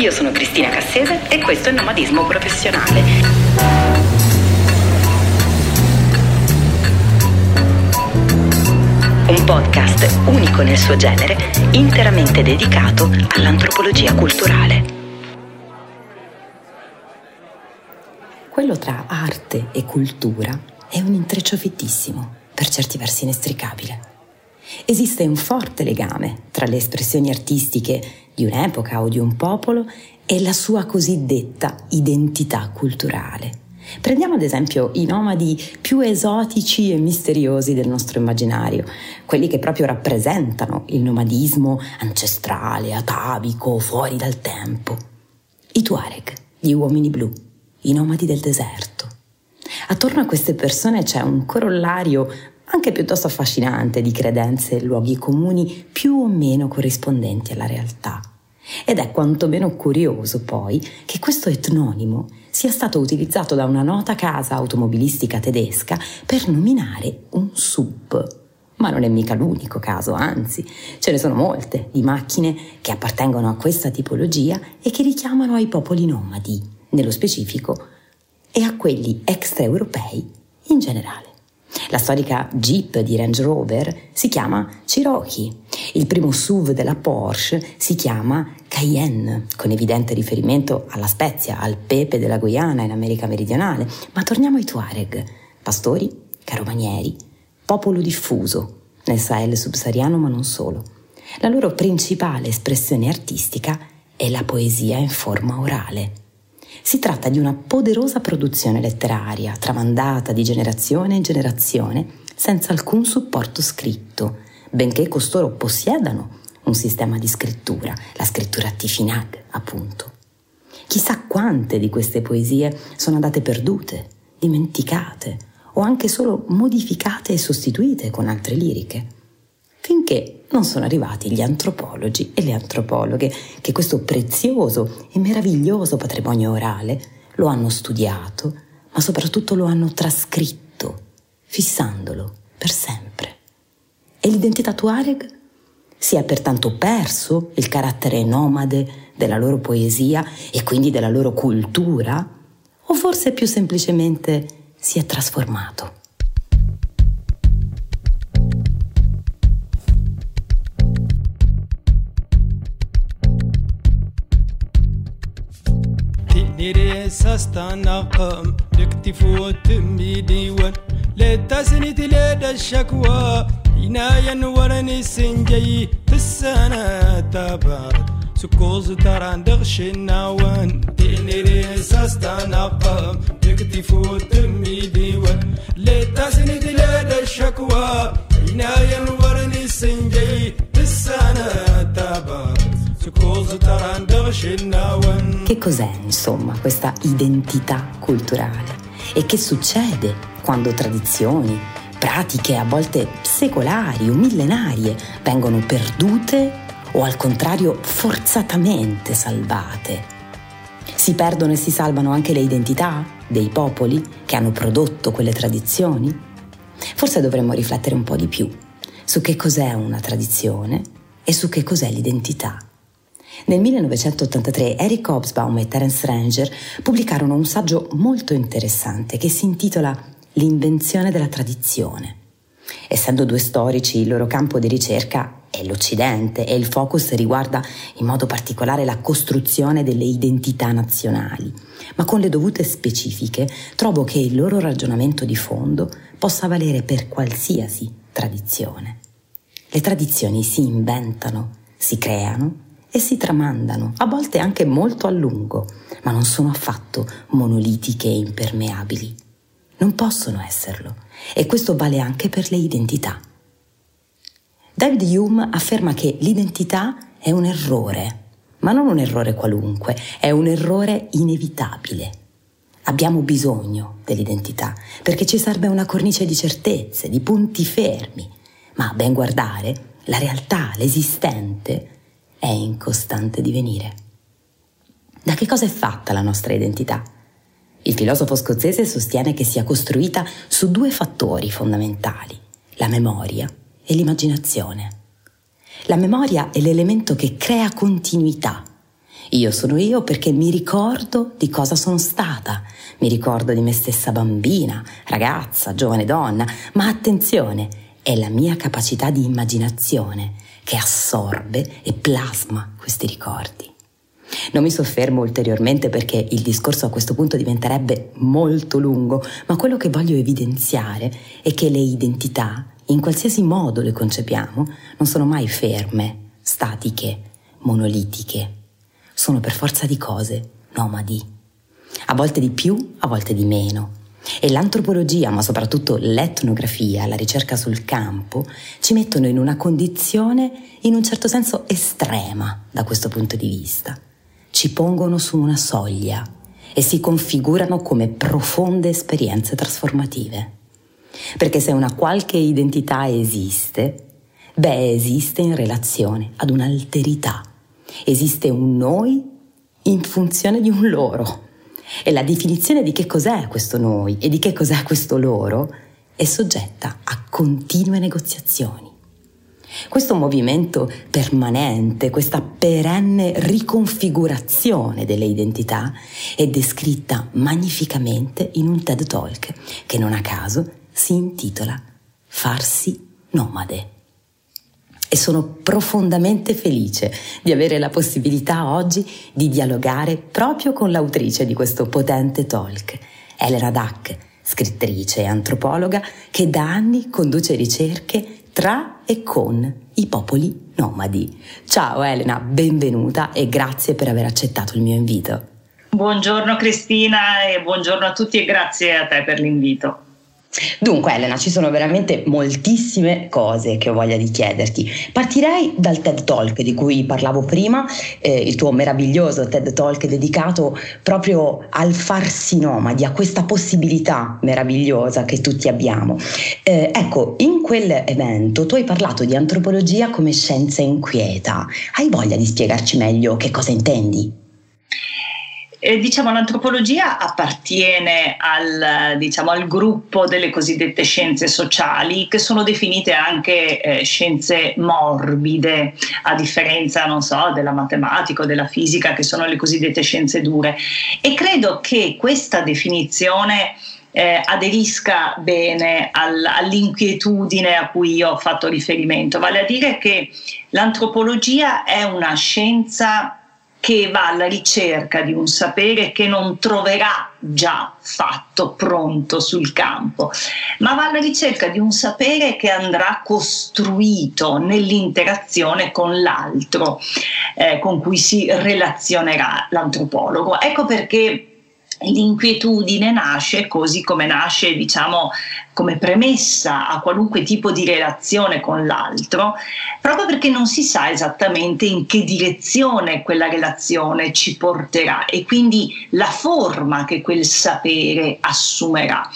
Io sono Cristina Cassese e questo è Nomadismo Professionale. Un podcast unico nel suo genere, interamente dedicato all'antropologia culturale. Quello tra arte e cultura è un intreccio fittissimo, per certi versi inestricabile. Esiste un forte legame tra le espressioni artistiche di un'epoca o di un popolo e la sua cosiddetta identità culturale. Prendiamo ad esempio i nomadi più esotici e misteriosi del nostro immaginario, quelli che proprio rappresentano il nomadismo ancestrale, atavico, fuori dal tempo. I Tuareg, gli uomini blu, i nomadi del deserto. Attorno a queste persone c'è un corollario anche piuttosto affascinante di credenze e luoghi comuni più o meno corrispondenti alla realtà. Ed è quantomeno curioso poi che questo etnonimo sia stato utilizzato da una nota casa automobilistica tedesca per nominare un sub. Ma non è mica l'unico caso, anzi, ce ne sono molte di macchine che appartengono a questa tipologia e che richiamano ai popoli nomadi, nello specifico, e a quelli extraeuropei in generale. La storica Jeep di Range Rover si chiama Cherokee. Il primo SUV della Porsche si chiama Cayenne, con evidente riferimento alla spezia, al pepe della Guyana in America meridionale. Ma torniamo ai Tuareg, pastori, caromanieri, popolo diffuso nel Sahel subsahariano ma non solo. La loro principale espressione artistica è la poesia in forma orale. Si tratta di una poderosa produzione letteraria, tramandata di generazione in generazione, senza alcun supporto scritto, benché costoro possiedano un sistema di scrittura, la scrittura Tifinag, appunto. Chissà quante di queste poesie sono andate perdute, dimenticate o anche solo modificate e sostituite con altre liriche, finché non sono arrivati gli antropologi e le antropologhe che questo prezioso e meraviglioso patrimonio orale lo hanno studiato, ma soprattutto lo hanno trascritto, fissandolo per sempre. E l'identità Tuareg? Si è pertanto perso il carattere nomade della loro poesia e quindi della loro cultura? O forse più semplicemente si è trasformato? سستان أقام لكتف وتمي ديوان لا تسند لا الشكوى ينايا ورني سنجي تسانا تبارك سكوز تران دغش النوان ديني ريساس تنقم تكتف وتمي ديوان لا تسند لا الشكوى ينايا ورني سنجي تسانا تبارك سكوز تران دغش النوان كيكوزان insomma, questa identità culturale? E che succede quando tradizioni, pratiche a volte secolari o millenarie vengono perdute o al contrario forzatamente salvate? Si perdono e si salvano anche le identità dei popoli che hanno prodotto quelle tradizioni? Forse dovremmo riflettere un po' di più su che cos'è una tradizione e su che cos'è l'identità. Nel 1983 Eric Hobsbawm e Terence Ranger pubblicarono un saggio molto interessante che si intitola L'invenzione della tradizione. Essendo due storici, il loro campo di ricerca è l'Occidente e il focus riguarda in modo particolare la costruzione delle identità nazionali, ma con le dovute specifiche trovo che il loro ragionamento di fondo possa valere per qualsiasi tradizione. Le tradizioni si inventano, si creano e si tramandano, a volte anche molto a lungo, ma non sono affatto monolitiche e impermeabili. Non possono esserlo, e questo vale anche per le identità. David Hume afferma che l'identità è un errore, ma non un errore qualunque, è un errore inevitabile. Abbiamo bisogno dell'identità perché ci serve una cornice di certezze, di punti fermi, ma a ben guardare, la realtà, l'esistente, è in costante divenire. Da che cosa è fatta la nostra identità? Il filosofo scozzese sostiene che sia costruita su due fattori fondamentali, la memoria e l'immaginazione. La memoria è l'elemento che crea continuità, Io sono io perché mi ricordo di cosa sono stata, mi ricordo di me stessa bambina, ragazza, giovane donna, ma attenzione, è la mia capacità di immaginazione che assorbe e plasma questi ricordi. Non mi soffermo ulteriormente perché il discorso a questo punto diventerebbe molto lungo, ma quello che voglio evidenziare è che le identità, in qualsiasi modo le concepiamo, non sono mai ferme, statiche, monolitiche. Sono per forza di cose nomadi. A volte di più, a volte di meno. E l'antropologia, ma soprattutto l'etnografia, la ricerca sul campo, ci mettono in una condizione in un certo senso estrema da questo punto di vista ci pongono su una soglia e si configurano come profonde esperienze trasformative. Perché se una qualche identità esiste, beh, esiste in relazione ad un'alterità. Esiste un noi in funzione di un loro. E la definizione di che cos'è questo noi e di che cos'è questo loro è soggetta a continue negoziazioni. Questo movimento permanente, questa perenne riconfigurazione delle identità è descritta magnificamente in un TED Talk che non a caso si intitola Farsi nomade. E sono profondamente felice di avere la possibilità oggi di dialogare proprio con l'autrice di questo potente talk, Elena Dac, scrittrice e antropologa che da anni conduce ricerche tra e con i popoli nomadi. Ciao Elena, benvenuta e grazie per aver accettato il mio invito. Buongiorno Cristina e buongiorno a tutti e grazie a te per l'invito. Dunque Elena, ci sono veramente moltissime cose che ho voglia di chiederti. Partirei dal TED Talk di cui parlavo prima, eh, il tuo meraviglioso TED Talk dedicato proprio al farsi nomadi, a questa possibilità meravigliosa che tutti abbiamo. Eh, ecco, in quell'evento tu hai parlato di antropologia come scienza inquieta. Hai voglia di spiegarci meglio che cosa intendi? Eh, diciamo, l'antropologia appartiene al, diciamo, al, gruppo delle cosiddette scienze sociali, che sono definite anche eh, scienze morbide, a differenza, non so, della matematica o della fisica, che sono le cosiddette scienze dure. E credo che questa definizione eh, aderisca bene al, all'inquietudine a cui io ho fatto riferimento, vale a dire che l'antropologia è una scienza che va alla ricerca di un sapere che non troverà già fatto, pronto sul campo, ma va alla ricerca di un sapere che andrà costruito nell'interazione con l'altro, eh, con cui si relazionerà l'antropologo. Ecco perché l'inquietudine nasce così come nasce, diciamo, come premessa a qualunque tipo di relazione con l'altro, proprio perché non si sa esattamente in che direzione quella relazione ci porterà e quindi la forma che quel sapere assumerà.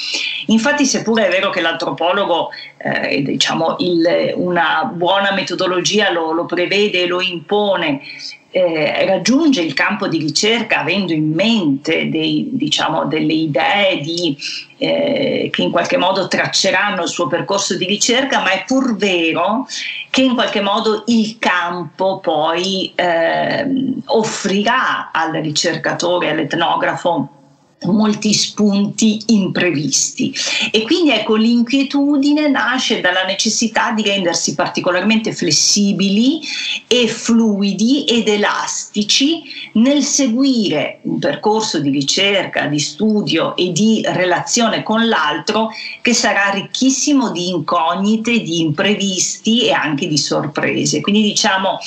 Infatti, seppure è vero che l'antropologo, eh, diciamo, il, una buona metodologia lo, lo prevede e lo impone, eh, raggiunge il campo di ricerca avendo in mente dei, diciamo, delle idee di, eh, che in qualche modo tracceranno il suo percorso di ricerca, ma è pur vero che in qualche modo il campo poi eh, offrirà al ricercatore, all'etnografo, molti spunti imprevisti e quindi ecco l'inquietudine nasce dalla necessità di rendersi particolarmente flessibili e fluidi ed elastici nel seguire un percorso di ricerca, di studio e di relazione con l'altro che sarà ricchissimo di incognite, di imprevisti e anche di sorprese. Quindi diciamo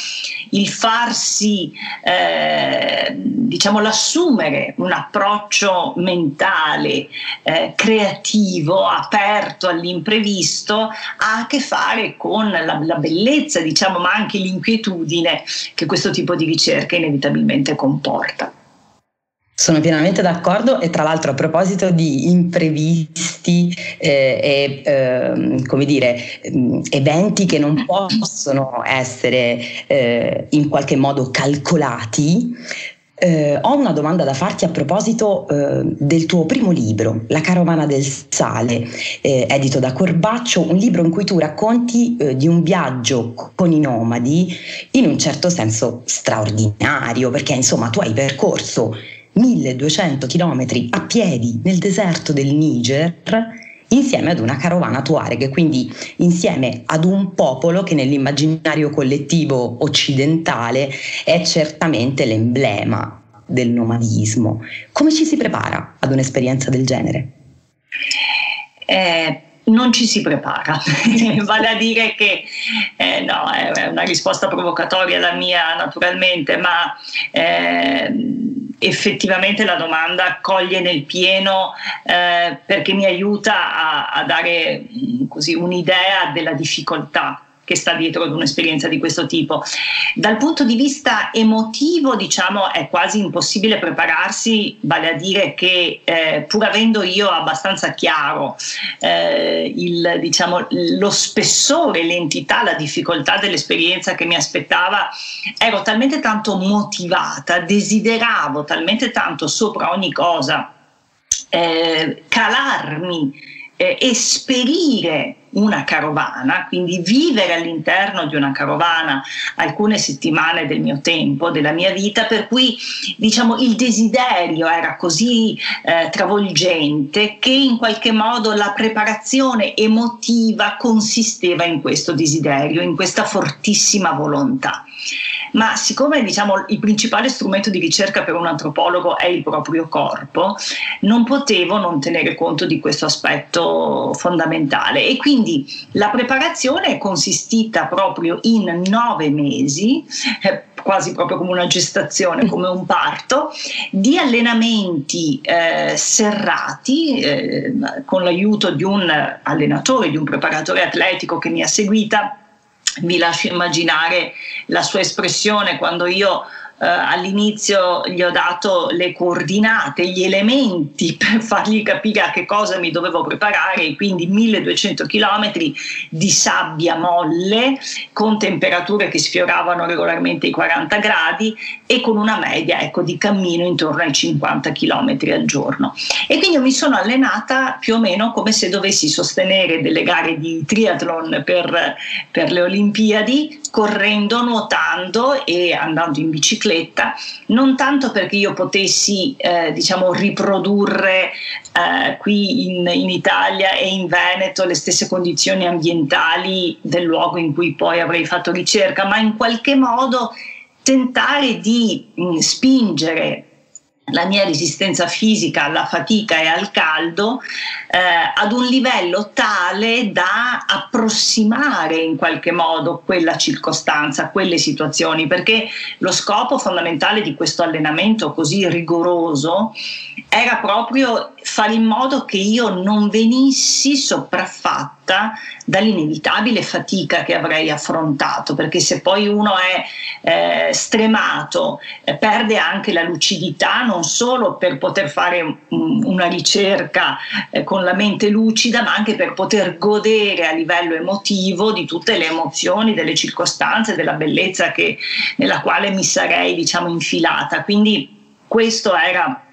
il farsi, eh, diciamo l'assumere un approccio mentale, eh, creativo, aperto all'imprevisto, ha a che fare con la, la bellezza, diciamo, ma anche l'inquietudine che questo tipo di ricerca inevitabilmente comporta. Sono pienamente d'accordo e tra l'altro a proposito di imprevisti eh, e eh, come dire, mm, eventi che non possono essere eh, in qualche modo calcolati, Eh, ho una domanda da farti a proposito eh, del tuo primo libro, La carovana del sale, eh, edito da Corbaccio, un libro in cui tu racconti eh, di un viaggio con i nomadi in un certo senso straordinario, perché insomma tu hai percorso 1200 km a piedi nel deserto del Niger insieme ad una carovana tuareg, quindi insieme ad un popolo che nell'immaginario collettivo occidentale è certamente l'emblema del nomadismo. Come ci si prepara ad un'esperienza del genere? Eh, non ci si prepara, vale a dire che eh, no, è una risposta provocatoria la mia naturalmente, ma eh, effettivamente la domanda coglie nel pieno eh, perché mi aiuta a, a dare mm, così, un'idea della difficoltà che sta dietro ad un'esperienza di questo tipo. Dal punto di vista emotivo, diciamo, è quasi impossibile prepararsi, vale a dire che eh, pur avendo io abbastanza chiaro eh, il, diciamo, lo spessore, l'entità, la difficoltà dell'esperienza che mi aspettava, ero talmente tanto motivata, desideravo talmente tanto sopra ogni cosa eh, calarmi, eh, esperire una carovana, quindi vivere all'interno di una carovana alcune settimane del mio tempo, della mia vita, per cui diciamo il desiderio era così eh, travolgente che in qualche modo la preparazione emotiva consisteva in questo desiderio, in questa fortissima volontà ma siccome diciamo, il principale strumento di ricerca per un antropologo è il proprio corpo, non potevo non tenere conto di questo aspetto fondamentale. E quindi la preparazione è consistita proprio in nove mesi, eh, quasi proprio come una gestazione, come un parto, di allenamenti eh, serrati eh, con l'aiuto di un allenatore, di un preparatore atletico che mi ha seguita vi lascio immaginare la sua espressione quando io eh, all'inizio gli ho dato le coordinate, gli elementi per fargli capire a che cosa mi dovevo preparare, quindi 1200 km di sabbia molle con temperature che sfioravano regolarmente i 40 gradi e con una media ecco, di cammino intorno ai 50 km al giorno. E quindi mi sono allenata più o meno come se dovessi sostenere delle gare di triathlon per, per le Olimpiadi, correndo, nuotando e andando in bicicletta, non tanto perché io potessi eh, diciamo riprodurre eh, qui in, in, Italia e in Veneto le stesse condizioni ambientali del luogo in cui poi avrei fatto ricerca, ma in qualche modo tentare di mh, mm, spingere la mia resistenza fisica alla fatica e al caldo eh, ad un livello tale da approssimare in qualche modo quella circostanza, quelle situazioni, perché lo scopo fondamentale di questo allenamento così rigoroso era proprio fare in modo che io non venissi sopraffatta dall'inevitabile fatica che avrei affrontato, perché se poi uno è eh, stremato, eh, perde anche la lucidità non solo per poter fare un, una ricerca eh, con la mente lucida, ma anche per poter godere a livello emotivo di tutte le emozioni, delle circostanze, della bellezza che, nella quale mi sarei diciamo infilata. Quindi questo era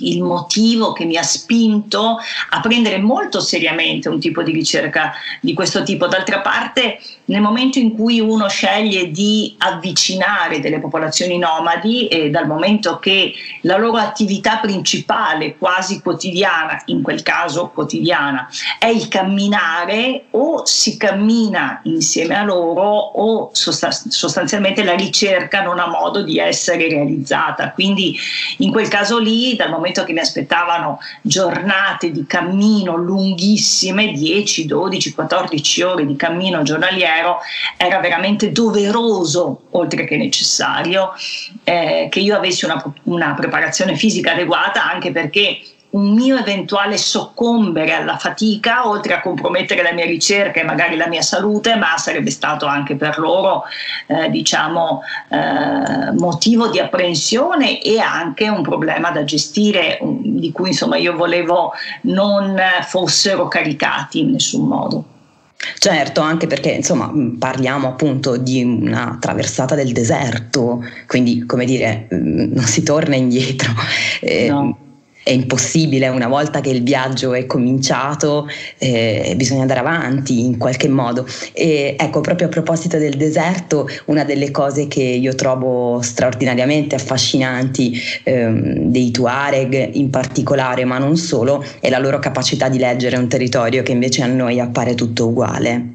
il motivo che mi ha spinto a prendere molto seriamente un tipo di ricerca di questo tipo. D'altra parte, nel momento in cui uno sceglie di avvicinare delle popolazioni nomadi e dal momento che la loro attività principale, quasi quotidiana, in quel caso quotidiana, è il camminare, o si cammina insieme a loro o sostanzialmente la ricerca non ha modo di essere realizzata. Quindi in quel caso lì, dal momento che mi aspettavano giornate di cammino lunghissime, 10, 12, 14 ore di cammino giornaliero, era veramente doveroso, oltre che necessario, eh, che io avessi una, una preparazione fisica adeguata, anche perché un mio eventuale soccombere alla fatica, oltre a compromettere la mia ricerca e magari la mia salute, ma sarebbe stato anche per loro, eh, diciamo, eh, motivo di apprensione e anche un problema da gestire, di cui insomma io volevo non fossero caricati in nessun modo. Certo, anche perché insomma parliamo appunto di una traversata del deserto, quindi come dire non si torna indietro. No è impossibile, una volta che il viaggio è cominciato eh, bisogna andare avanti in qualche modo. E ecco, proprio a proposito del deserto, una delle cose che io trovo straordinariamente affascinanti ehm, dei Tuareg in particolare, ma non solo, è la loro capacità di leggere un territorio che invece a noi appare tutto uguale.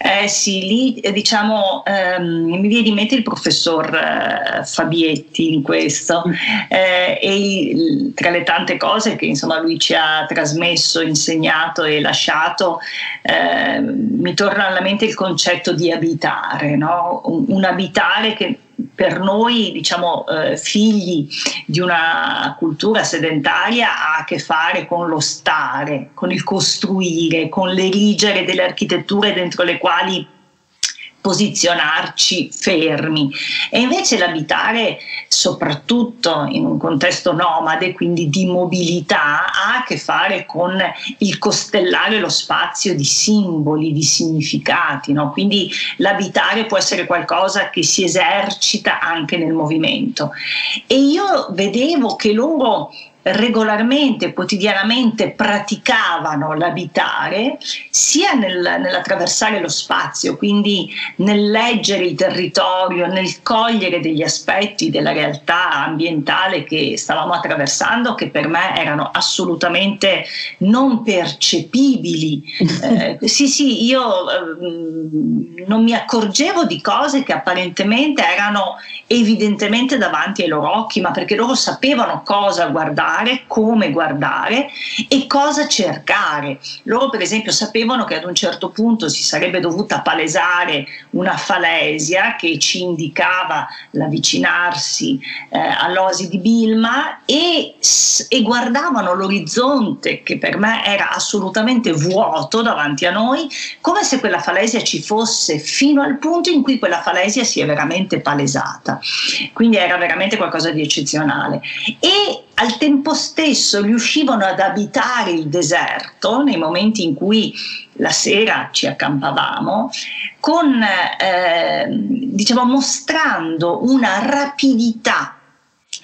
Eh sì, lì eh, diciamo ehm, mi viene in mente il professor eh, Fabietti in questo eh, e tra le tante cose che insomma lui ci ha trasmesso, insegnato e lasciato ehm, mi torna alla mente il concetto di abitare, no? un, un abitare che per noi, diciamo, eh, figli di una cultura sedentaria ha a che fare con lo stare, con il costruire, con l'erigere delle architetture dentro le quali posizionarci fermi e invece l'abitare soprattutto in un contesto nomade quindi di mobilità ha a che fare con il costellare lo spazio di simboli di significati no? quindi l'abitare può essere qualcosa che si esercita anche nel movimento e io vedevo che loro regolarmente, quotidianamente praticavano l'abitare, sia nel, nell'attraversare lo spazio, quindi nel leggere il territorio, nel cogliere degli aspetti della realtà ambientale che stavamo attraversando, che per me erano assolutamente non percepibili. Eh, sì, sì, io eh, non mi accorgevo di cose che apparentemente erano evidentemente davanti ai loro occhi, ma perché loro sapevano cosa guardare guardare, come guardare e cosa cercare. Loro per esempio sapevano che ad un certo punto si sarebbe dovuta palesare una falesia che ci indicava l'avvicinarsi eh, all'osi di Bilma e, e guardavano l'orizzonte che per me era assolutamente vuoto davanti a noi, come se quella falesia ci fosse fino al punto in cui quella falesia si è veramente palesata. Quindi era veramente qualcosa di eccezionale. E al tempo stesso riuscivano ad abitare il deserto nei momenti in cui la sera ci accampavamo, con, eh, diciamo, mostrando una rapidità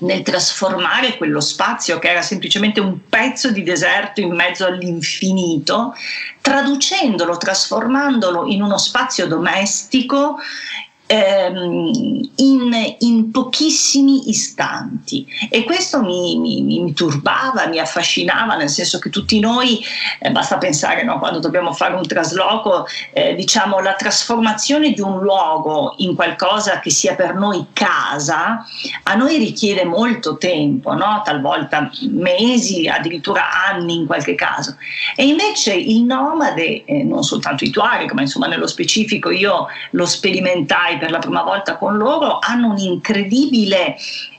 nel trasformare quello spazio che era semplicemente un pezzo di deserto in mezzo all'infinito, traducendolo, trasformandolo in uno spazio domestico ehm, in, in, pochissimi istanti e questo mi, mi, mi, turbava, mi affascinava, nel senso che tutti noi, eh, basta pensare no, quando dobbiamo fare un trasloco, eh, diciamo la trasformazione di un luogo in qualcosa che sia per noi casa, a noi richiede molto tempo, no? talvolta mesi, addirittura anni in qualche caso. E invece il nomade, eh, non soltanto i Tuareg, ma insomma nello specifico io lo sperimentai per la prima volta con loro, hanno un incredibile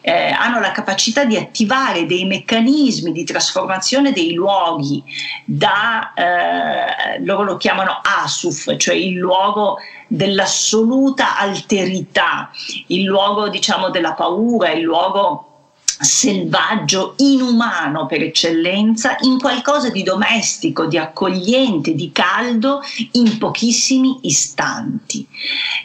eh, hanno la capacità di attivare dei meccanismi di trasformazione dei luoghi da, eh, loro lo chiamano ASUF, cioè il luogo dell'assoluta alterità, il luogo diciamo della paura, il luogo selvaggio, inumano per eccellenza, in qualcosa di domestico, di accogliente, di caldo in pochissimi istanti.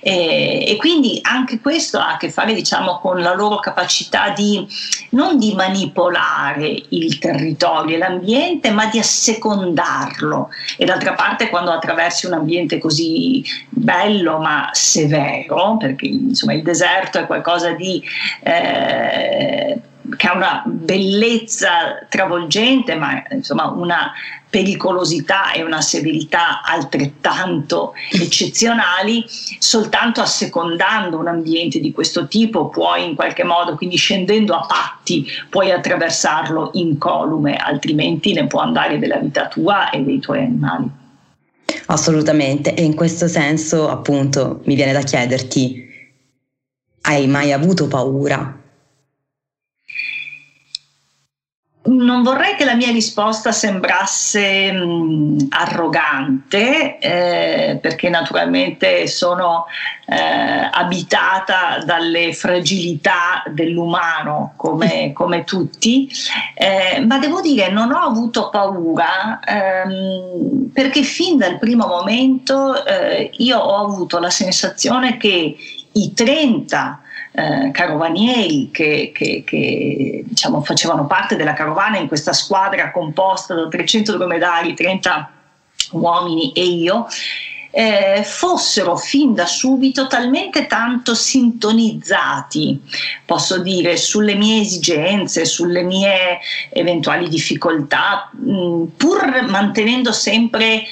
E, e, quindi anche questo ha a che fare diciamo, con la loro capacità di non di manipolare il territorio e l'ambiente, ma di assecondarlo. E d'altra parte quando attraversi un ambiente così bello ma severo, perché insomma il deserto è qualcosa di... Eh, che ha una bellezza travolgente, ma insomma una pericolosità e una severità altrettanto eccezionali, soltanto assecondando un ambiente di questo tipo puoi in qualche modo, quindi scendendo a patti, puoi attraversarlo incolume, altrimenti ne può andare della vita tua e dei tuoi animali. Assolutamente, e in questo senso appunto mi viene da chiederti, hai mai avuto paura non vorrei che la mia risposta sembrasse mh, arrogante, eh, perché naturalmente sono eh, abitata dalle fragilità dell'umano come, come tutti, eh, ma devo dire non ho avuto paura ehm, perché fin dal primo momento eh, io ho avuto la sensazione che i 30 eh, carovanieri che, che, che diciamo, facevano parte della carovana in questa squadra composta da 300 dromedari, 30 uomini e io, eh, fossero fin da subito talmente tanto sintonizzati, posso dire, sulle mie esigenze, sulle mie eventuali difficoltà, mh, pur mantenendo sempre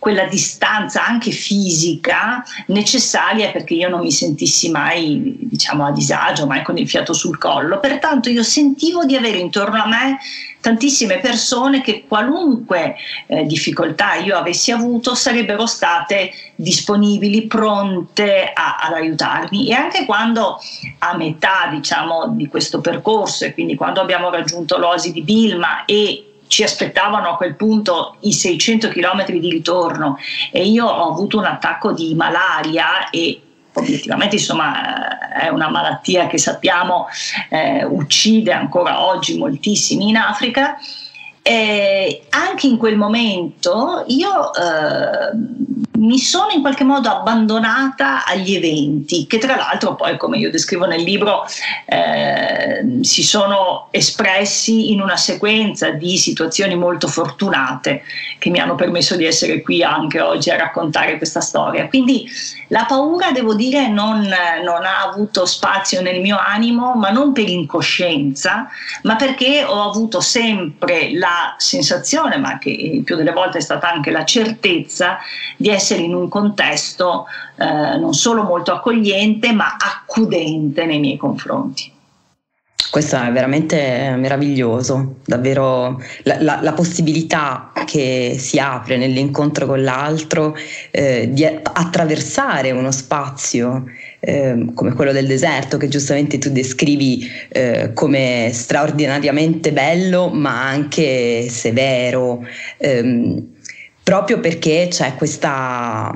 quella distanza anche fisica necessaria perché io non mi sentissi mai diciamo a disagio, mai con il fiato sul collo. Pertanto io sentivo di avere intorno a me tantissime persone che qualunque eh, difficoltà io avessi avuto sarebbero state disponibili, pronte a, ad aiutarmi e anche quando a metà diciamo di questo percorso e quindi quando abbiamo raggiunto l'osi di Bilma e ci aspettavano a quel punto i 600 km di ritorno e io ho avuto un attacco di malaria e obiettivamente insomma è una malattia che sappiamo eh, uccide ancora oggi moltissimi in Africa. E anche in quel momento io eh, mi sono in qualche modo abbandonata agli eventi che tra l'altro poi come io descrivo nel libro eh, si sono espressi in una sequenza di situazioni molto fortunate che mi hanno permesso di essere qui anche oggi a raccontare questa storia. Quindi la paura devo dire non, non ha avuto spazio nel mio animo ma non per incoscienza ma perché ho avuto sempre la sensazione ma che più delle volte è stata anche la certezza di essere essere in un contesto eh, non solo molto accogliente, ma accudente nei miei confronti. Questo è veramente meraviglioso, davvero la, la, la possibilità che si apre nell'incontro con l'altro eh, di attraversare uno spazio eh, come quello del deserto che giustamente tu descrivi eh, come straordinariamente bello ma anche severo. Ehm, proprio perché c'è questa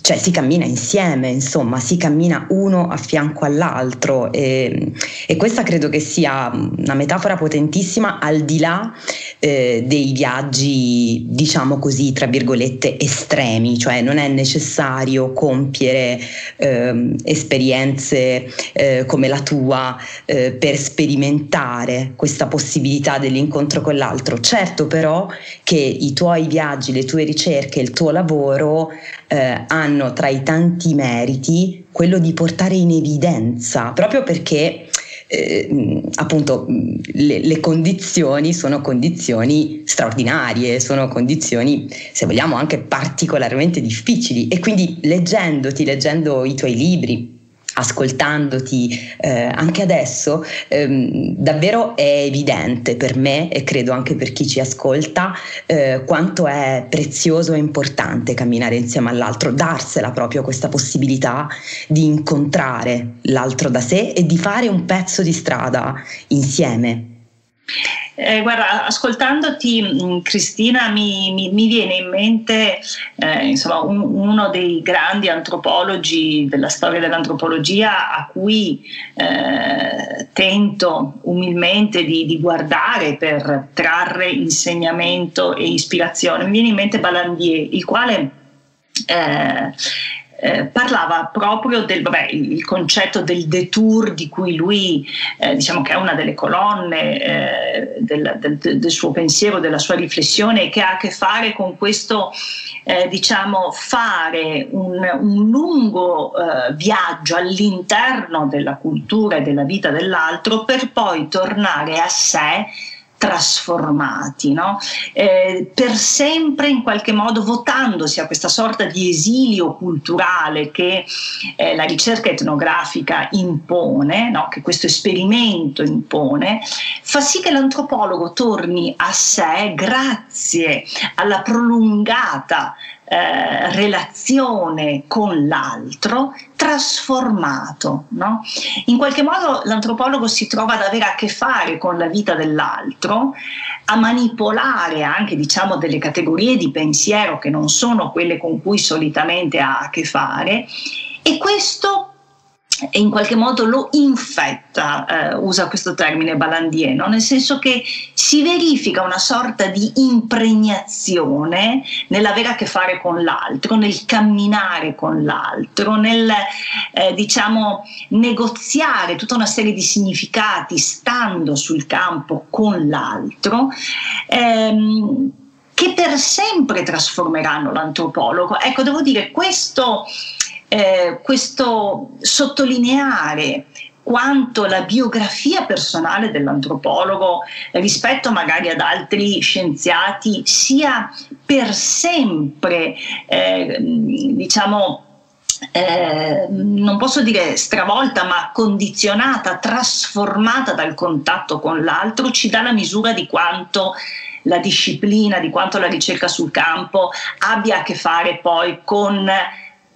cioè si cammina insieme, insomma, si cammina uno a fianco all'altro e, e questa credo che sia una metafora potentissima al di là eh, dei viaggi, diciamo così, tra virgolette, estremi, cioè non è necessario compiere eh, esperienze eh, come la tua eh, per sperimentare questa possibilità dell'incontro con l'altro. Certo però che i tuoi viaggi, le tue ricerche, il tuo lavoro eh, hanno tra i tanti meriti quello di portare in evidenza, proprio perché eh, appunto le, le, condizioni sono condizioni straordinarie, sono condizioni, se vogliamo, anche particolarmente difficili. E quindi leggendoti, leggendo i tuoi libri, ascoltandoti eh, anche adesso, ehm, davvero è evidente per me e credo anche per chi ci ascolta eh, quanto è prezioso e importante camminare insieme all'altro, darsela proprio questa possibilità di incontrare l'altro da sé e di fare un pezzo di strada insieme. Eh, guarda, ascoltandoti mm, Cristina mi, mi, mi, viene in mente eh, insomma, un, uno dei grandi antropologi della storia dell'antropologia a cui eh, tento umilmente di, di, guardare per trarre insegnamento e ispirazione. Mi viene in mente Balandier, il quale eh, eh, parlava proprio del vabbè, il concetto del detour di cui lui eh, diciamo che è una delle colonne eh, del, del, del, suo pensiero, della sua riflessione che ha a che fare con questo eh, diciamo fare un, un lungo eh, viaggio all'interno della cultura e della vita dell'altro per poi tornare a sé trasformati, no? eh, per sempre in qualche modo votandosi a questa sorta di esilio culturale che eh, la ricerca etnografica impone, no? che questo esperimento impone, fa sì che l'antropologo torni a sé grazie alla prolungata eh, relazione con l'altro trasformato. No? In qualche modo l'antropologo si trova ad avere a che fare con la vita dell'altro, a manipolare anche diciamo, delle categorie di pensiero che non sono quelle con cui solitamente ha a che fare e questo e in qualche modo lo infetta, eh, usa questo termine Balandieno, nel senso che si verifica una sorta di impregnazione nell'avere a che fare con l'altro, nel camminare con l'altro, nel eh, diciamo negoziare tutta una serie di significati stando sul campo con l'altro. Ehm, che per sempre trasformeranno l'antropologo. Ecco, devo dire, questo eh, questo sottolineare quanto la biografia personale dell'antropologo rispetto magari ad altri scienziati sia per sempre, eh, diciamo, eh, non posso dire stravolta, ma condizionata, trasformata dal contatto con l'altro, ci dà la misura di quanto la disciplina, di quanto la ricerca sul campo abbia a che fare poi con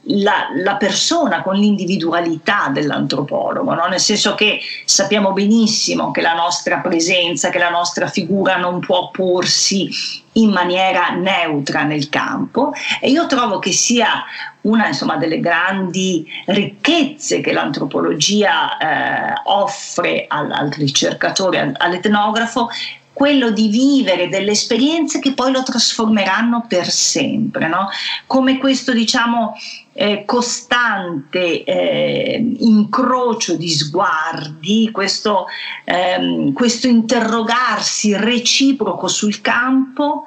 la, la, persona, con l'individualità dell'antropologo, no? nel senso che sappiamo benissimo che la nostra presenza, che la nostra figura non può porsi in maniera neutra nel campo e io trovo che sia una insomma, delle grandi ricchezze che l'antropologia eh, offre al, al ricercatore, all'etnografo, quello di vivere delle esperienze che poi lo trasformeranno per sempre, no? come questo diciamo eh, costante eh, incrocio di sguardi, questo, ehm, questo interrogarsi reciproco sul campo,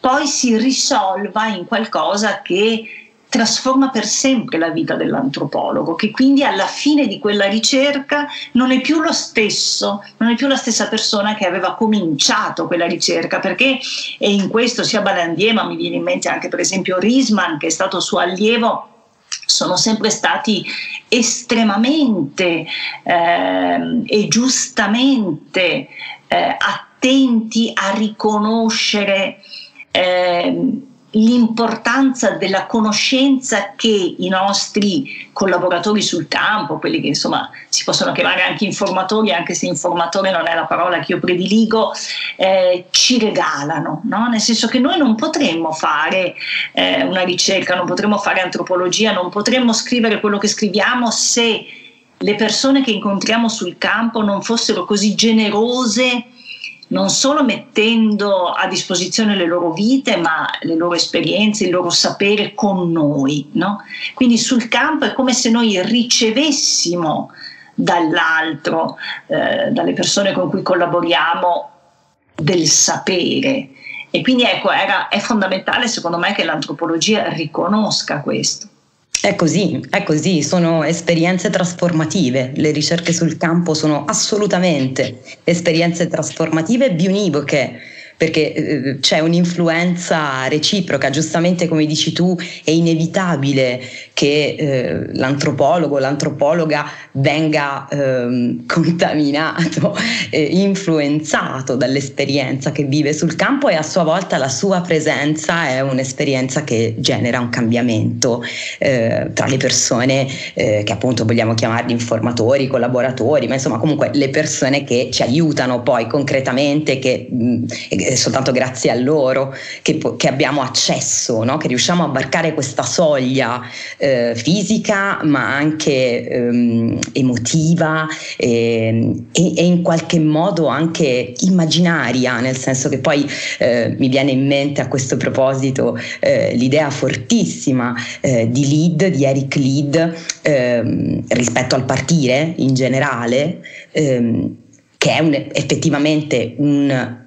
poi si risolva in qualcosa che trasforma per sempre la vita dell'antropologo, che quindi alla fine di quella ricerca non è più lo stesso, non è più la stessa persona che aveva cominciato quella ricerca, perché e in questo sia Balandier, ma mi viene in mente anche per esempio Risman, che è stato suo allievo, sono sempre stati estremamente eh, e giustamente eh, attenti a riconoscere eh, l'importanza della conoscenza che i nostri collaboratori sul campo, quelli che insomma si possono chiamare anche informatori, anche se informatore non è la parola che io prediligo, eh, ci regalano, no? nel senso che noi non potremmo fare eh, una ricerca, non potremmo fare antropologia, non potremmo scrivere quello che scriviamo se le persone che incontriamo sul campo non fossero così generose non solo mettendo a disposizione le loro vite, ma le loro esperienze, il loro sapere con noi. No? Quindi sul campo è come se noi ricevessimo dall'altro, eh, dalle persone con cui collaboriamo, del sapere. E quindi ecco, era, è fondamentale secondo me che l'antropologia riconosca questo. È così, è così, sono esperienze trasformative, le ricerche sul campo sono assolutamente esperienze trasformative bionivoche perché eh, c'è un'influenza reciproca, giustamente come dici tu, è inevitabile che eh, l'antropologo, l'antropologa venga eh, contaminato, influenzato dall'esperienza che vive sul campo e a sua volta la sua presenza è un'esperienza che genera un cambiamento eh, tra le persone eh, che appunto vogliamo chiamarli informatori, collaboratori, ma insomma comunque le persone che ci aiutano poi concretamente, che mh, è soltanto grazie a loro che, che abbiamo accesso, no? che riusciamo a varcare questa soglia eh, fisica ma anche ehm, emotiva eh, e, e, in qualche modo anche immaginaria, nel senso che poi eh, mi viene in mente a questo proposito eh, l'idea fortissima eh, di Lead, di Eric Lead, ehm, rispetto al partire in generale, ehm, che è un, effettivamente un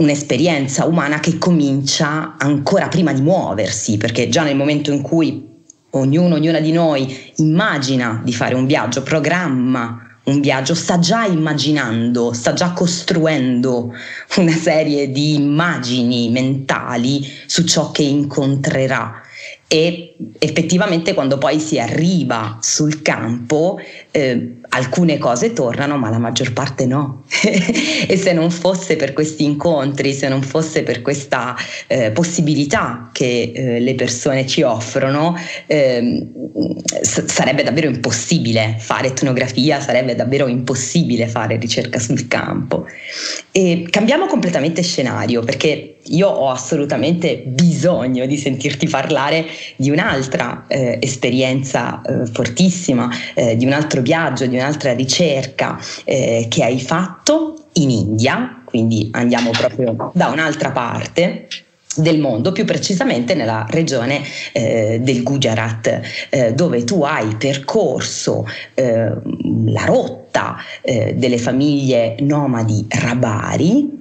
un'esperienza umana che comincia ancora prima di muoversi, perché già nel momento in cui ognuno, ognuna di noi immagina di fare un viaggio, programma un viaggio, sta già immaginando, sta già costruendo una serie di immagini mentali su ciò che incontrerà. E effettivamente quando poi si arriva sul campo eh, alcune cose tornano, ma la maggior parte no. e se non fosse per questi incontri, se non fosse per questa eh, possibilità che eh, le persone ci offrono, eh, s- sarebbe davvero impossibile fare etnografia, sarebbe davvero impossibile fare ricerca sul campo. E cambiamo completamente scenario perché io ho assolutamente bisogno di sentirti parlare di un'altra eh, esperienza eh, fortissima, eh, di un altro viaggio, di un'altra ricerca eh, che hai fatto in India, quindi andiamo proprio da un'altra parte del mondo, più precisamente nella regione eh, del Gujarat, eh, dove tu hai percorso eh, la rotta eh, delle famiglie nomadi Rabari,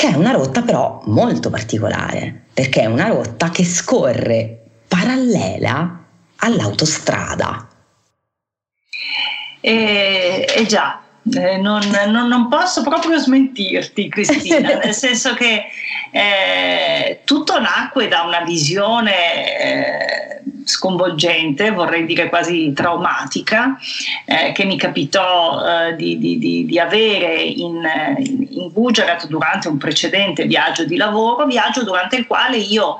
che è una rotta però molto particolare, perché è una rotta che scorre parallela all'autostrada. Eh, eh già, eh, non, non, non, posso proprio smentirti Cristina, nel senso che eh, tutto nacque da una visione eh, sconvolgente, vorrei dire quasi traumatica, eh, che mi capitò eh, di, di, di, di, avere in, in Gujarat durante un precedente viaggio di lavoro, viaggio durante il quale io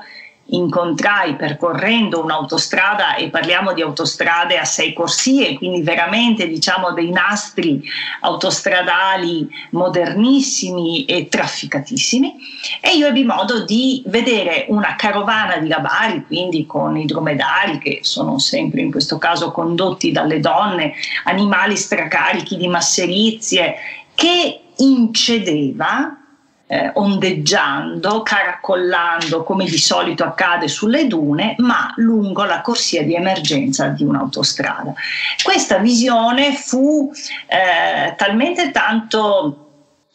incontrai percorrendo un'autostrada e parliamo di autostrade a sei corsie, quindi veramente diciamo dei nastri autostradali modernissimi e trafficatissimi. E io ebbi modo di vedere una carovana di labari, quindi con i dromedari che sono sempre in questo caso condotti dalle donne, animali stracarichi di masserizie che incedeva eh, ondeggiando, caracollando come di solito accade sulle dune, ma lungo la corsia di emergenza di un'autostrada. Questa visione fu eh, talmente tanto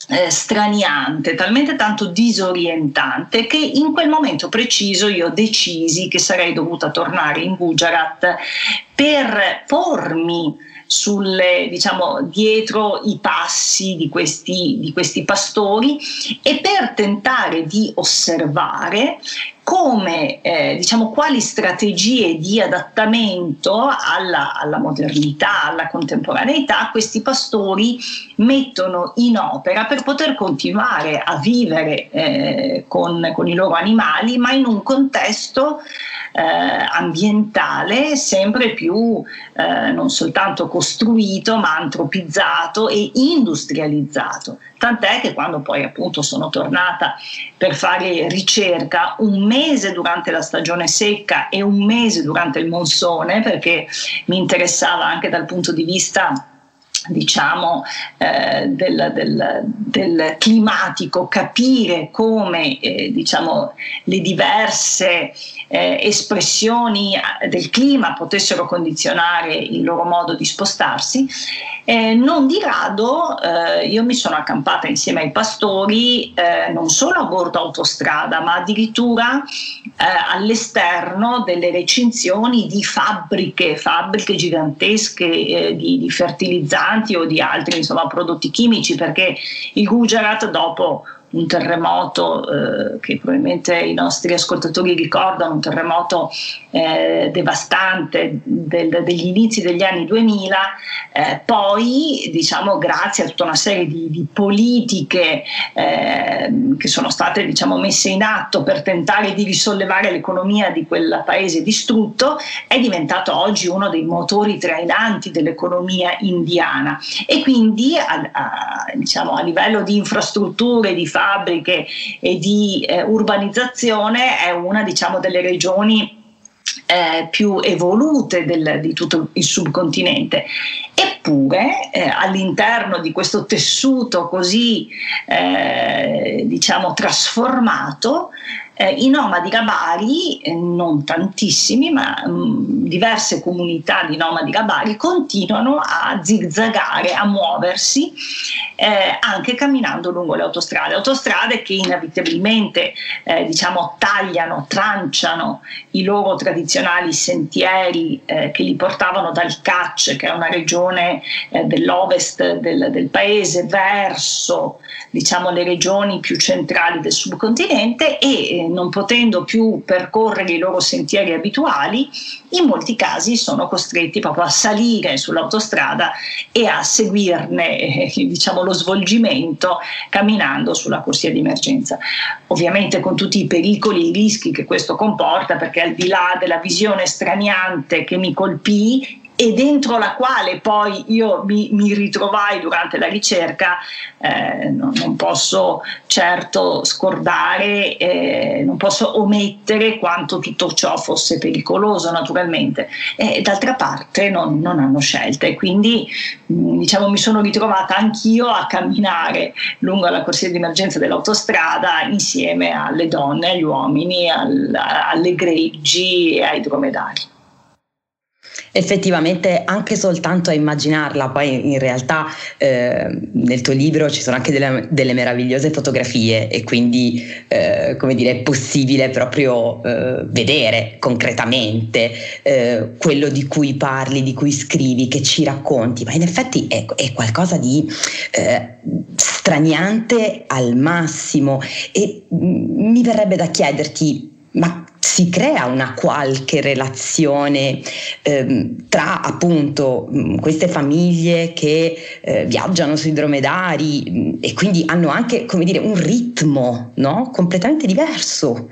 eh, straniante, talmente tanto disorientante che in quel momento preciso io decisi che sarei dovuta tornare in Gujarat per pormi sulle, diciamo, dietro i passi di questi, di questi pastori e per tentare di osservare come, eh, diciamo, quali strategie di adattamento alla, alla, modernità, alla contemporaneità questi pastori mettono in opera per poter continuare a vivere eh, con, con, i loro animali, ma in un contesto eh, ambientale sempre più eh, non soltanto costruito, ma antropizzato e industrializzato. Tant'è che quando poi appunto sono tornata per fare ricerca un mese durante la stagione secca e un mese durante il monsone, perché mi interessava anche dal punto di vista diciamo eh, del, del, del, climatico, capire come eh, diciamo, le diverse eh, espressioni del clima potessero condizionare il loro modo di spostarsi. Eh, non di rado eh, io mi sono accampata insieme ai pastori non solo a bordo autostrada, ma addirittura all'esterno delle recinzioni di fabbriche, fabbriche gigantesche di, di fertilizzanti fertilizzanti o di altri insomma, prodotti chimici perché il Gujarat dopo un terremoto eh, che probabilmente i nostri ascoltatori ricordano, un terremoto eh, devastante del, degli inizi degli anni 2000, eh, poi diciamo grazie a tutta una serie di, di politiche eh, che sono state diciamo, messe in atto per tentare di risollevare l'economia di quel paese distrutto, è diventato oggi uno dei motori trainanti dell'economia indiana. E quindi a, a, diciamo, a livello di infrastrutture, di fabbriche e di eh, urbanizzazione è una diciamo, delle regioni eh, più evolute del, di tutto il subcontinente. Eppure eh, all'interno di questo tessuto così eh, diciamo trasformato eh, I nomadi gabari, eh, non tantissimi, ma mh, mm, diverse comunità di nomadi gabari continuano a zigzagare, a muoversi eh, anche camminando lungo le autostrade, autostrade che inevitabilmente eh, diciamo, tagliano, tranciano i loro tradizionali sentieri eh, che li portavano dal Catch, che è una regione eh, dell'ovest del, del paese, verso diciamo, le regioni più centrali del subcontinente e non potendo più percorrere i loro sentieri abituali, in molti casi sono costretti proprio a salire sull'autostrada e a seguirne eh, diciamo, lo svolgimento camminando sulla corsia di emergenza. Ovviamente con tutti i pericoli e i rischi che questo comporta, perché al di là della visione straniante che mi colpì, e dentro la quale poi io mi, mi ritrovai durante la ricerca, eh, non, non, posso certo scordare, eh, non posso omettere quanto tutto ciò fosse pericoloso naturalmente. E d'altra parte non, non hanno scelte, quindi mm, diciamo, mi sono ritrovata anch'io a camminare lungo la corsia di emergenza dell'autostrada insieme alle donne, agli uomini, al, alle greggi e ai dromedari. Effettivamente anche soltanto a immaginarla, poi in realtà eh, nel tuo libro ci sono anche delle, delle meravigliose fotografie e quindi eh, come dire è possibile proprio eh, vedere concretamente eh, quello di cui parli, di cui scrivi, che ci racconti, ma in effetti è, è qualcosa di eh, straniante al massimo. E mm, mi verrebbe da chiederti ma si crea una qualche relazione ehm, tra appunto mm, queste famiglie che eh, viaggiano sui dromedari mm, e quindi hanno anche come dire un ritmo no? completamente diverso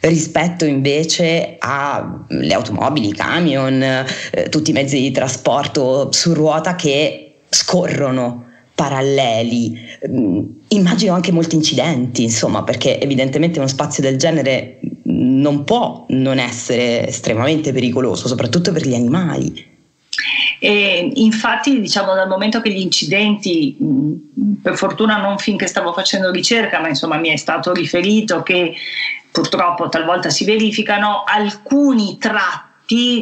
rispetto invece alle automobili, i camion, eh, tutti i mezzi di trasporto su ruota che scorrono paralleli. Mm, immagino anche molti incidenti, insomma, perché evidentemente uno spazio del genere non può non essere estremamente pericoloso, soprattutto per gli animali. E infatti, diciamo, dal momento che gli incidenti, per fortuna non finché stavo facendo ricerca, ma insomma mi è stato riferito che purtroppo talvolta si verificano, alcuni tratti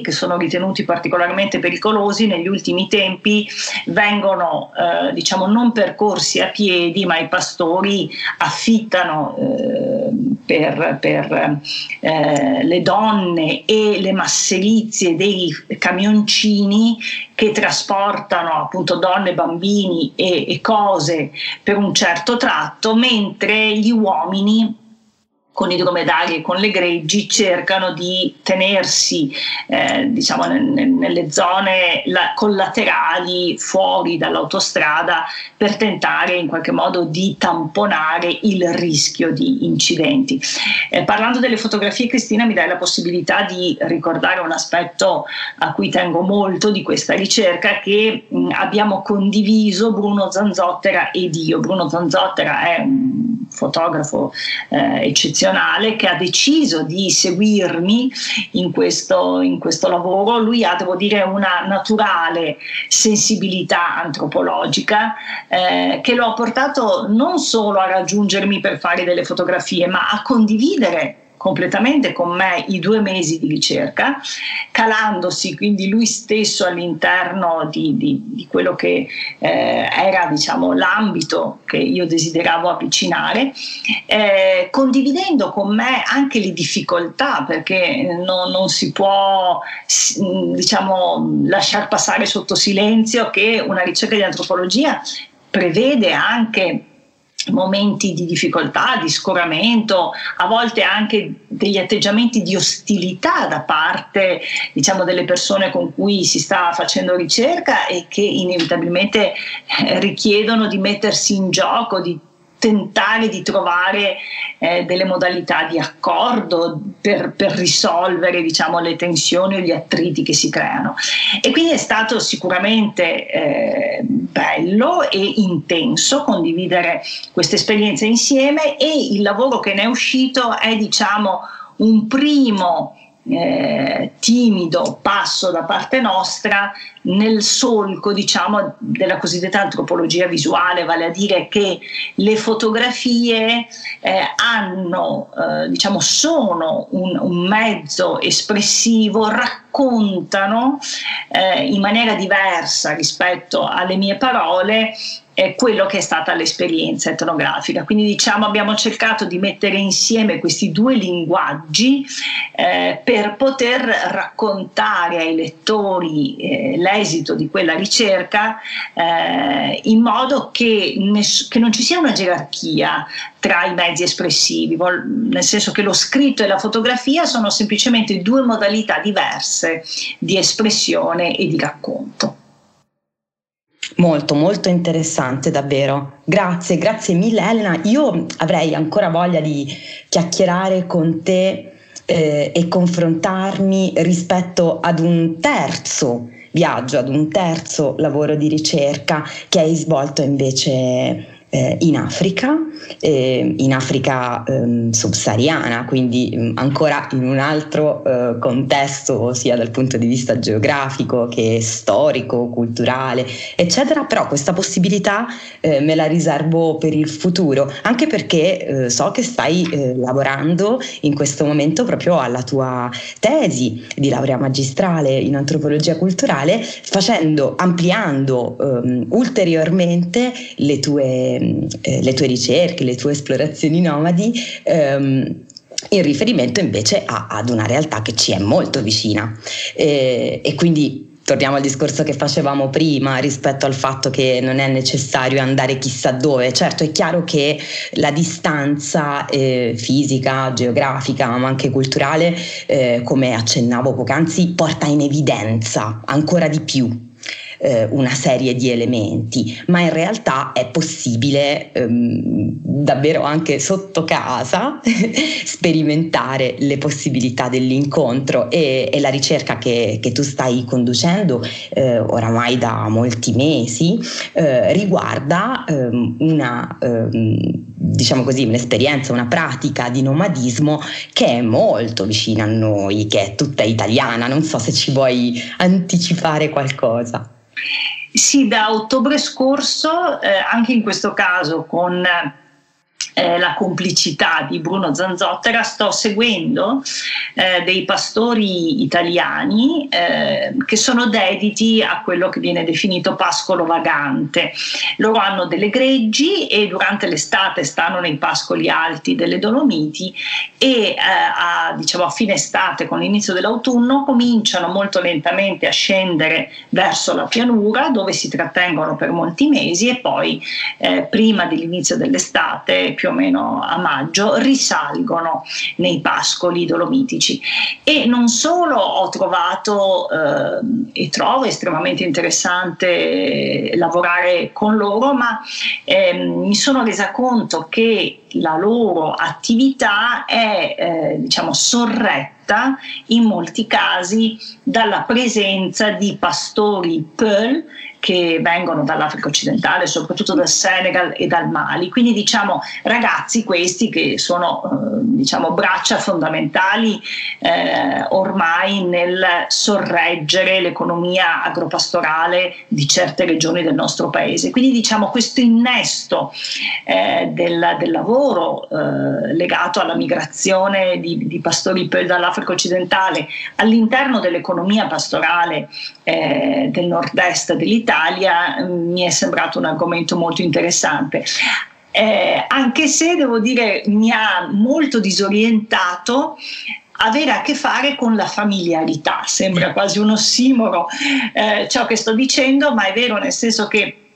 che sono ritenuti particolarmente pericolosi negli ultimi tempi vengono eh, diciamo non percorsi a piedi ma i pastori affittano eh, per, per eh, le donne e le masserizie dei camioncini che trasportano appunto donne, bambini e, e cose per un certo tratto mentre gli uomini con i dromedari e con le greggi cercano di tenersi eh, diciamo, nelle zone collaterali fuori dall'autostrada per tentare in qualche modo di tamponare il rischio di incidenti. Eh, parlando delle fotografie, Cristina, mi dai la possibilità di ricordare un aspetto a cui tengo molto di questa ricerca che mh, abbiamo condiviso Bruno Zanzottera ed io. Bruno Zanzottera è un fotografo eh, eccezionale professionale che ha deciso di seguirmi in questo, in questo lavoro. Lui ha, devo dire, una naturale sensibilità antropologica eh, che lo ha portato non solo a raggiungermi per fare delle fotografie, ma a condividere completamente con me i due mesi di ricerca, calandosi quindi lui stesso all'interno di, di, di quello che eh, era diciamo, l'ambito che io desideravo avvicinare, eh, condividendo con me anche le difficoltà, perché non, non si può diciamo, lasciar passare sotto silenzio che una ricerca di antropologia prevede anche momenti di difficoltà, di scoramento, a volte anche degli atteggiamenti di ostilità da parte diciamo, delle persone con cui si sta facendo ricerca e che inevitabilmente eh, richiedono di mettersi in gioco, di tentare di trovare eh, delle modalità di accordo per, per risolvere diciamo, le tensioni o gli attriti che si creano. E quindi è stato sicuramente eh, bello e intenso condividere questa esperienza insieme e il lavoro che ne è uscito è diciamo, un primo eh, timido passo da parte nostra nel solco diciamo, della cosiddetta antropologia visuale, vale a dire che le fotografie eh, hanno, eh, diciamo, sono un, un, mezzo espressivo, raccontano eh, in maniera diversa rispetto alle mie parole eh, quello che è stata l'esperienza etnografica. Quindi diciamo abbiamo cercato di mettere insieme questi due linguaggi eh, per poter raccontare ai lettori eh, l'esito di quella ricerca eh, in modo che, ness- che non ci sia una gerarchia tra i mezzi espressivi, nel senso che lo scritto e la fotografia sono semplicemente due modalità diverse di espressione e di racconto. Molto, molto interessante davvero. Grazie, grazie mille Elena. Io avrei ancora voglia di chiacchierare con te eh, e confrontarmi rispetto ad un terzo viaggio, ad un terzo lavoro di ricerca che hai svolto invece eh, in Africa, eh, in Africa eh, subsahariana, quindi mh, mm, ancora in un altro eh, contesto, sia dal punto di vista geografico che storico, culturale, eccetera, però questa possibilità eh, me la riservo per il futuro, anche perché eh, so che stai lavorando in questo momento proprio alla tua tesi di laurea magistrale in antropologia culturale, facendo, ampliando ehm, ulteriormente le tue eh, le tue ricerche, le tue esplorazioni nomadi, ehm, in riferimento invece a, ad una realtà che ci è molto vicina. Eh, e quindi torniamo al discorso che facevamo prima rispetto al fatto che non è necessario andare chissà dove. Certo è chiaro che la distanza eh, fisica, geografica, ma anche culturale, eh, come accennavo poc'anzi, porta in evidenza ancora di più eh, una serie di elementi, ma in realtà è possibile ehm, davvero anche sotto casa sperimentare le possibilità dell'incontro e, e la ricerca che, che, tu stai conducendo eh, oramai da molti mesi eh, riguarda ehm, una ehm, diciamo così, un'esperienza, una pratica di nomadismo che è molto vicina a noi, che è tutta italiana. Non so se ci vuoi anticipare qualcosa. Sì, da ottobre scorso, eh, anche in questo caso con eh, la complicità di Bruno Zanzottera, sto seguendo eh, dei pastori italiani eh, che sono dediti a quello che viene definito pascolo vagante. Loro hanno delle greggi e durante l'estate stanno nei pascoli alti delle Dolomiti e eh, a, diciamo, a fine estate, con l'inizio dell'autunno, cominciano molto lentamente a scendere verso la pianura dove si trattengono per molti mesi e poi eh, prima dell'inizio dell'estate, più o meno a maggio, risalgono nei pascoli dolomitici. E non solo ho trovato eh, e trovo estremamente interessante lavorare con loro, ma eh, mi sono resa conto che la loro attività è eh, diciamo sorretta in molti casi dalla presenza di pastori Pearl che vengono dall'Africa occidentale, soprattutto dal Senegal e dal Mali. Quindi diciamo ragazzi questi che sono eh, diciamo braccia fondamentali eh, ormai nel sorreggere l'economia agropastorale di certe regioni del nostro paese. Quindi diciamo questo innesto eh, del, del, lavoro eh, legato alla migrazione di, di pastori dall'Africa occidentale all'interno dell'economia pastorale eh, del nord-est dell'Italia mm, mi è sembrato un argomento molto interessante. Eh, anche se devo dire mi ha molto disorientato avere a che fare con la familiarità, sembra quasi un ossimoro eh, ciò che sto dicendo, ma è vero nel senso che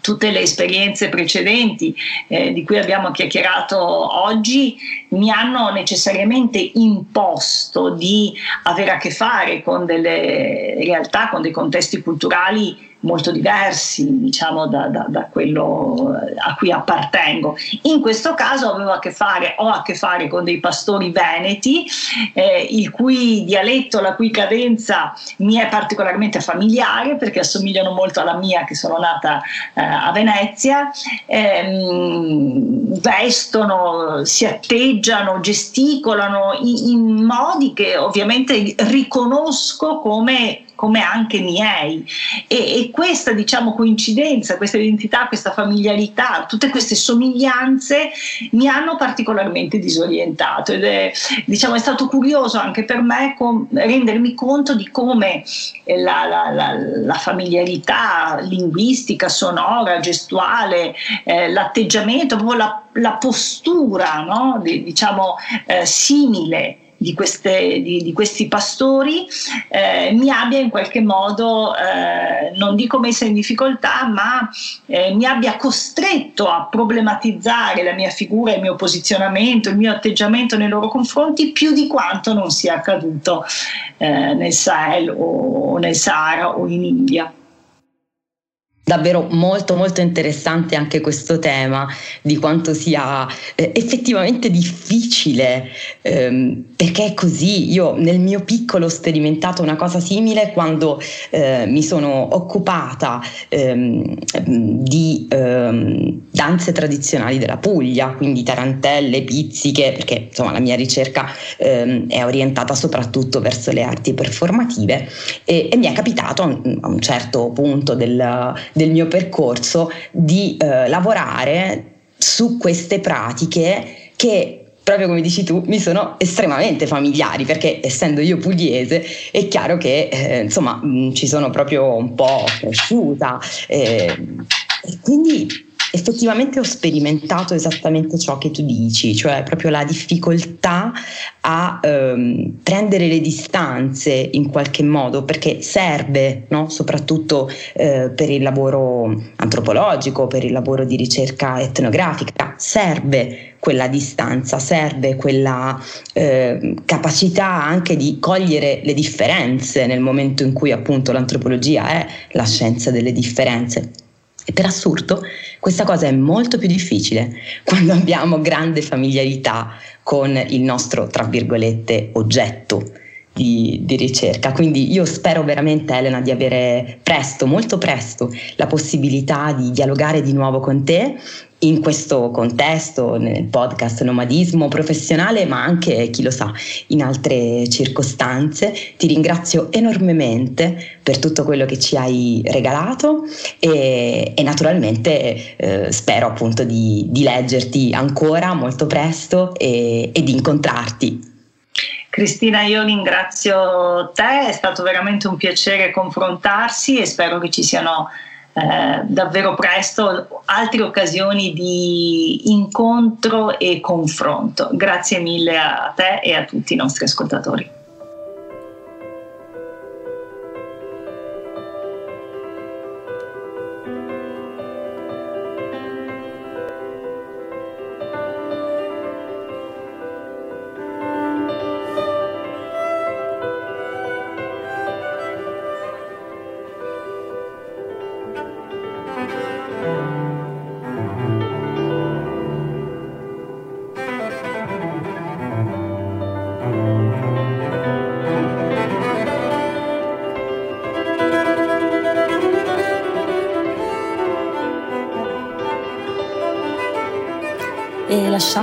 tutte le esperienze precedenti eh, di cui abbiamo chiacchierato oggi mi hanno necessariamente imposto di avere a che fare con delle realtà, con dei contesti culturali molto diversi diciamo da, da, da, quello eh, a cui appartengo. In questo caso avevo a che fare, ho a che fare con dei pastori veneti, eh, il cui dialetto, la cui cadenza mi è particolarmente familiare perché assomigliano molto alla mia che sono nata eh, a Venezia, ehm, vestono, si atteggiano, gesticolano in, in modi che ovviamente riconosco come come anche miei. E, e questa diciamo, coincidenza, questa identità, questa familiarità, tutte queste somiglianze mi hanno particolarmente disorientato ed è, diciamo, è stato curioso anche per me com- rendermi conto di come la, la, la, la familiarità linguistica, sonora, gestuale, eh, l'atteggiamento, proprio la, la postura, no? di, diciamo, eh, simile di, queste, di, di questi pastori eh, mi abbia in qualche modo, eh, non dico messa in difficoltà, ma eh, mi abbia costretto a problematizzare la mia figura, il mio posizionamento, il mio atteggiamento nei loro confronti più di quanto non sia accaduto eh, nel Sahel o nel Sahara o in India davvero molto molto interessante anche questo tema di quanto sia eh, effettivamente difficile ehm, perché è così. Io nel mio piccolo ho sperimentato una cosa simile quando eh, mi sono occupata ehm, di ehm, danze tradizionali della Puglia quindi tarantelle, pizziche perché insomma la mia ricerca ehm, è orientata soprattutto verso le arti performative e, e mi è capitato a un certo punto del del mio percorso di eh, lavorare su queste pratiche che proprio come dici tu, mi sono estremamente familiari perché essendo io pugliese è chiaro che eh, insomma mh, ci sono proprio un po' cresciuta eh, e quindi effettivamente ho sperimentato esattamente ciò che tu dici, cioè proprio la difficoltà a ehm, prendere le distanze in qualche modo, perché serve, no? soprattutto eh, per il lavoro antropologico, per il lavoro di ricerca etnografica, serve quella distanza, serve quella eh, capacità anche di cogliere le differenze nel momento in cui appunto l'antropologia è la scienza delle differenze. E per assurdo questa cosa è molto più difficile quando abbiamo grande familiarità con il nostro, tra virgolette, oggetto di, di, ricerca. Quindi io spero veramente, Elena, di avere presto, molto presto, la possibilità di dialogare di nuovo con te in questo contesto, nel podcast nomadismo professionale, ma anche, chi lo sa, in altre circostanze. Ti ringrazio enormemente per tutto quello che ci hai regalato e, e naturalmente eh, spero appunto di, di, leggerti ancora molto presto e, e di incontrarti. Cristina, io ringrazio te, è stato veramente un piacere confrontarsi e spero che ci siano eh, davvero presto altre occasioni di incontro e confronto. Grazie mille a te e a tutti i nostri ascoltatori.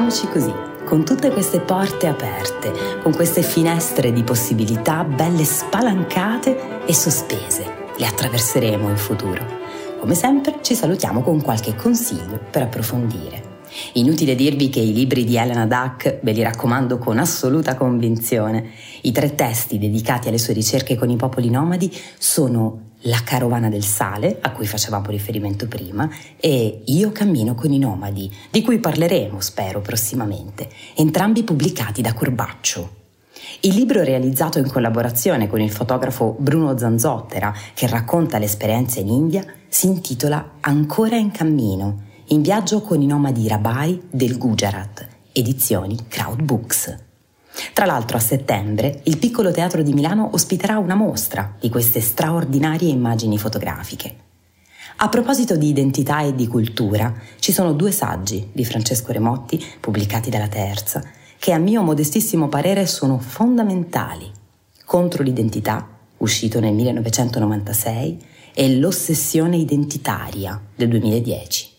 Lasciamoci così, con tutte queste porte aperte, con queste finestre di possibilità belle spalancate e sospese. Le attraverseremo in futuro. Come sempre ci salutiamo con qualche consiglio per approfondire. Inutile dirvi che i libri di Elena Duck ve li raccomando con assoluta convinzione. I tre testi dedicati alle sue ricerche con i popoli nomadi sono La carovana del sale, a cui facevamo riferimento prima, e Io cammino con i nomadi, di cui parleremo, spero, prossimamente, entrambi pubblicati da Corbaccio. Il libro realizzato in collaborazione con il fotografo Bruno Zanzottera, che racconta l'esperienza in India, si intitola Ancora in cammino in viaggio con i nomadi Rabai del Gujarat, edizioni Crowd Books. Tra l'altro a settembre il piccolo teatro di Milano ospiterà una mostra di queste straordinarie immagini fotografiche. A proposito di identità e di cultura, ci sono due saggi di Francesco Remotti, pubblicati dalla Terza, che a mio modestissimo parere sono fondamentali. Contro l'identità, uscito nel 1996, e L'ossessione identitaria del 2010.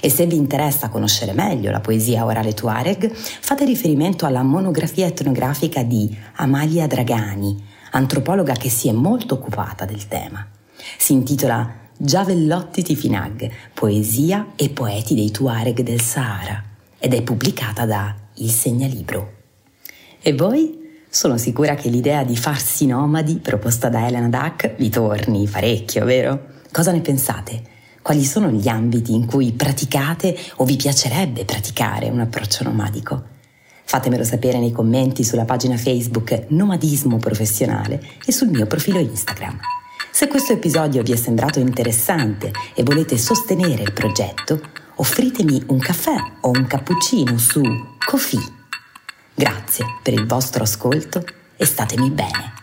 E se vi interessa conoscere meglio la poesia orale Tuareg, fate riferimento alla monografia etnografica di Amalia Dragani, antropologa che si è molto occupata del tema. Si intitola Giavellotti Tifinag, poesia e poeti dei Tuareg del Sahara ed è pubblicata da Il Segnalibro. E voi? Sono sicura che l'idea di farsi nomadi proposta da Elena Duck vi torni parecchio, vero? Cosa ne pensate? Quali sono gli ambiti in cui praticate o vi piacerebbe praticare un approccio nomadico? Fatemelo sapere nei commenti sulla pagina Facebook Nomadismo Professionale e sul mio profilo Instagram. Se questo episodio vi è sembrato interessante e volete sostenere il progetto, offritemi un caffè o un cappuccino su Kofi. Grazie per il vostro ascolto e statemi bene.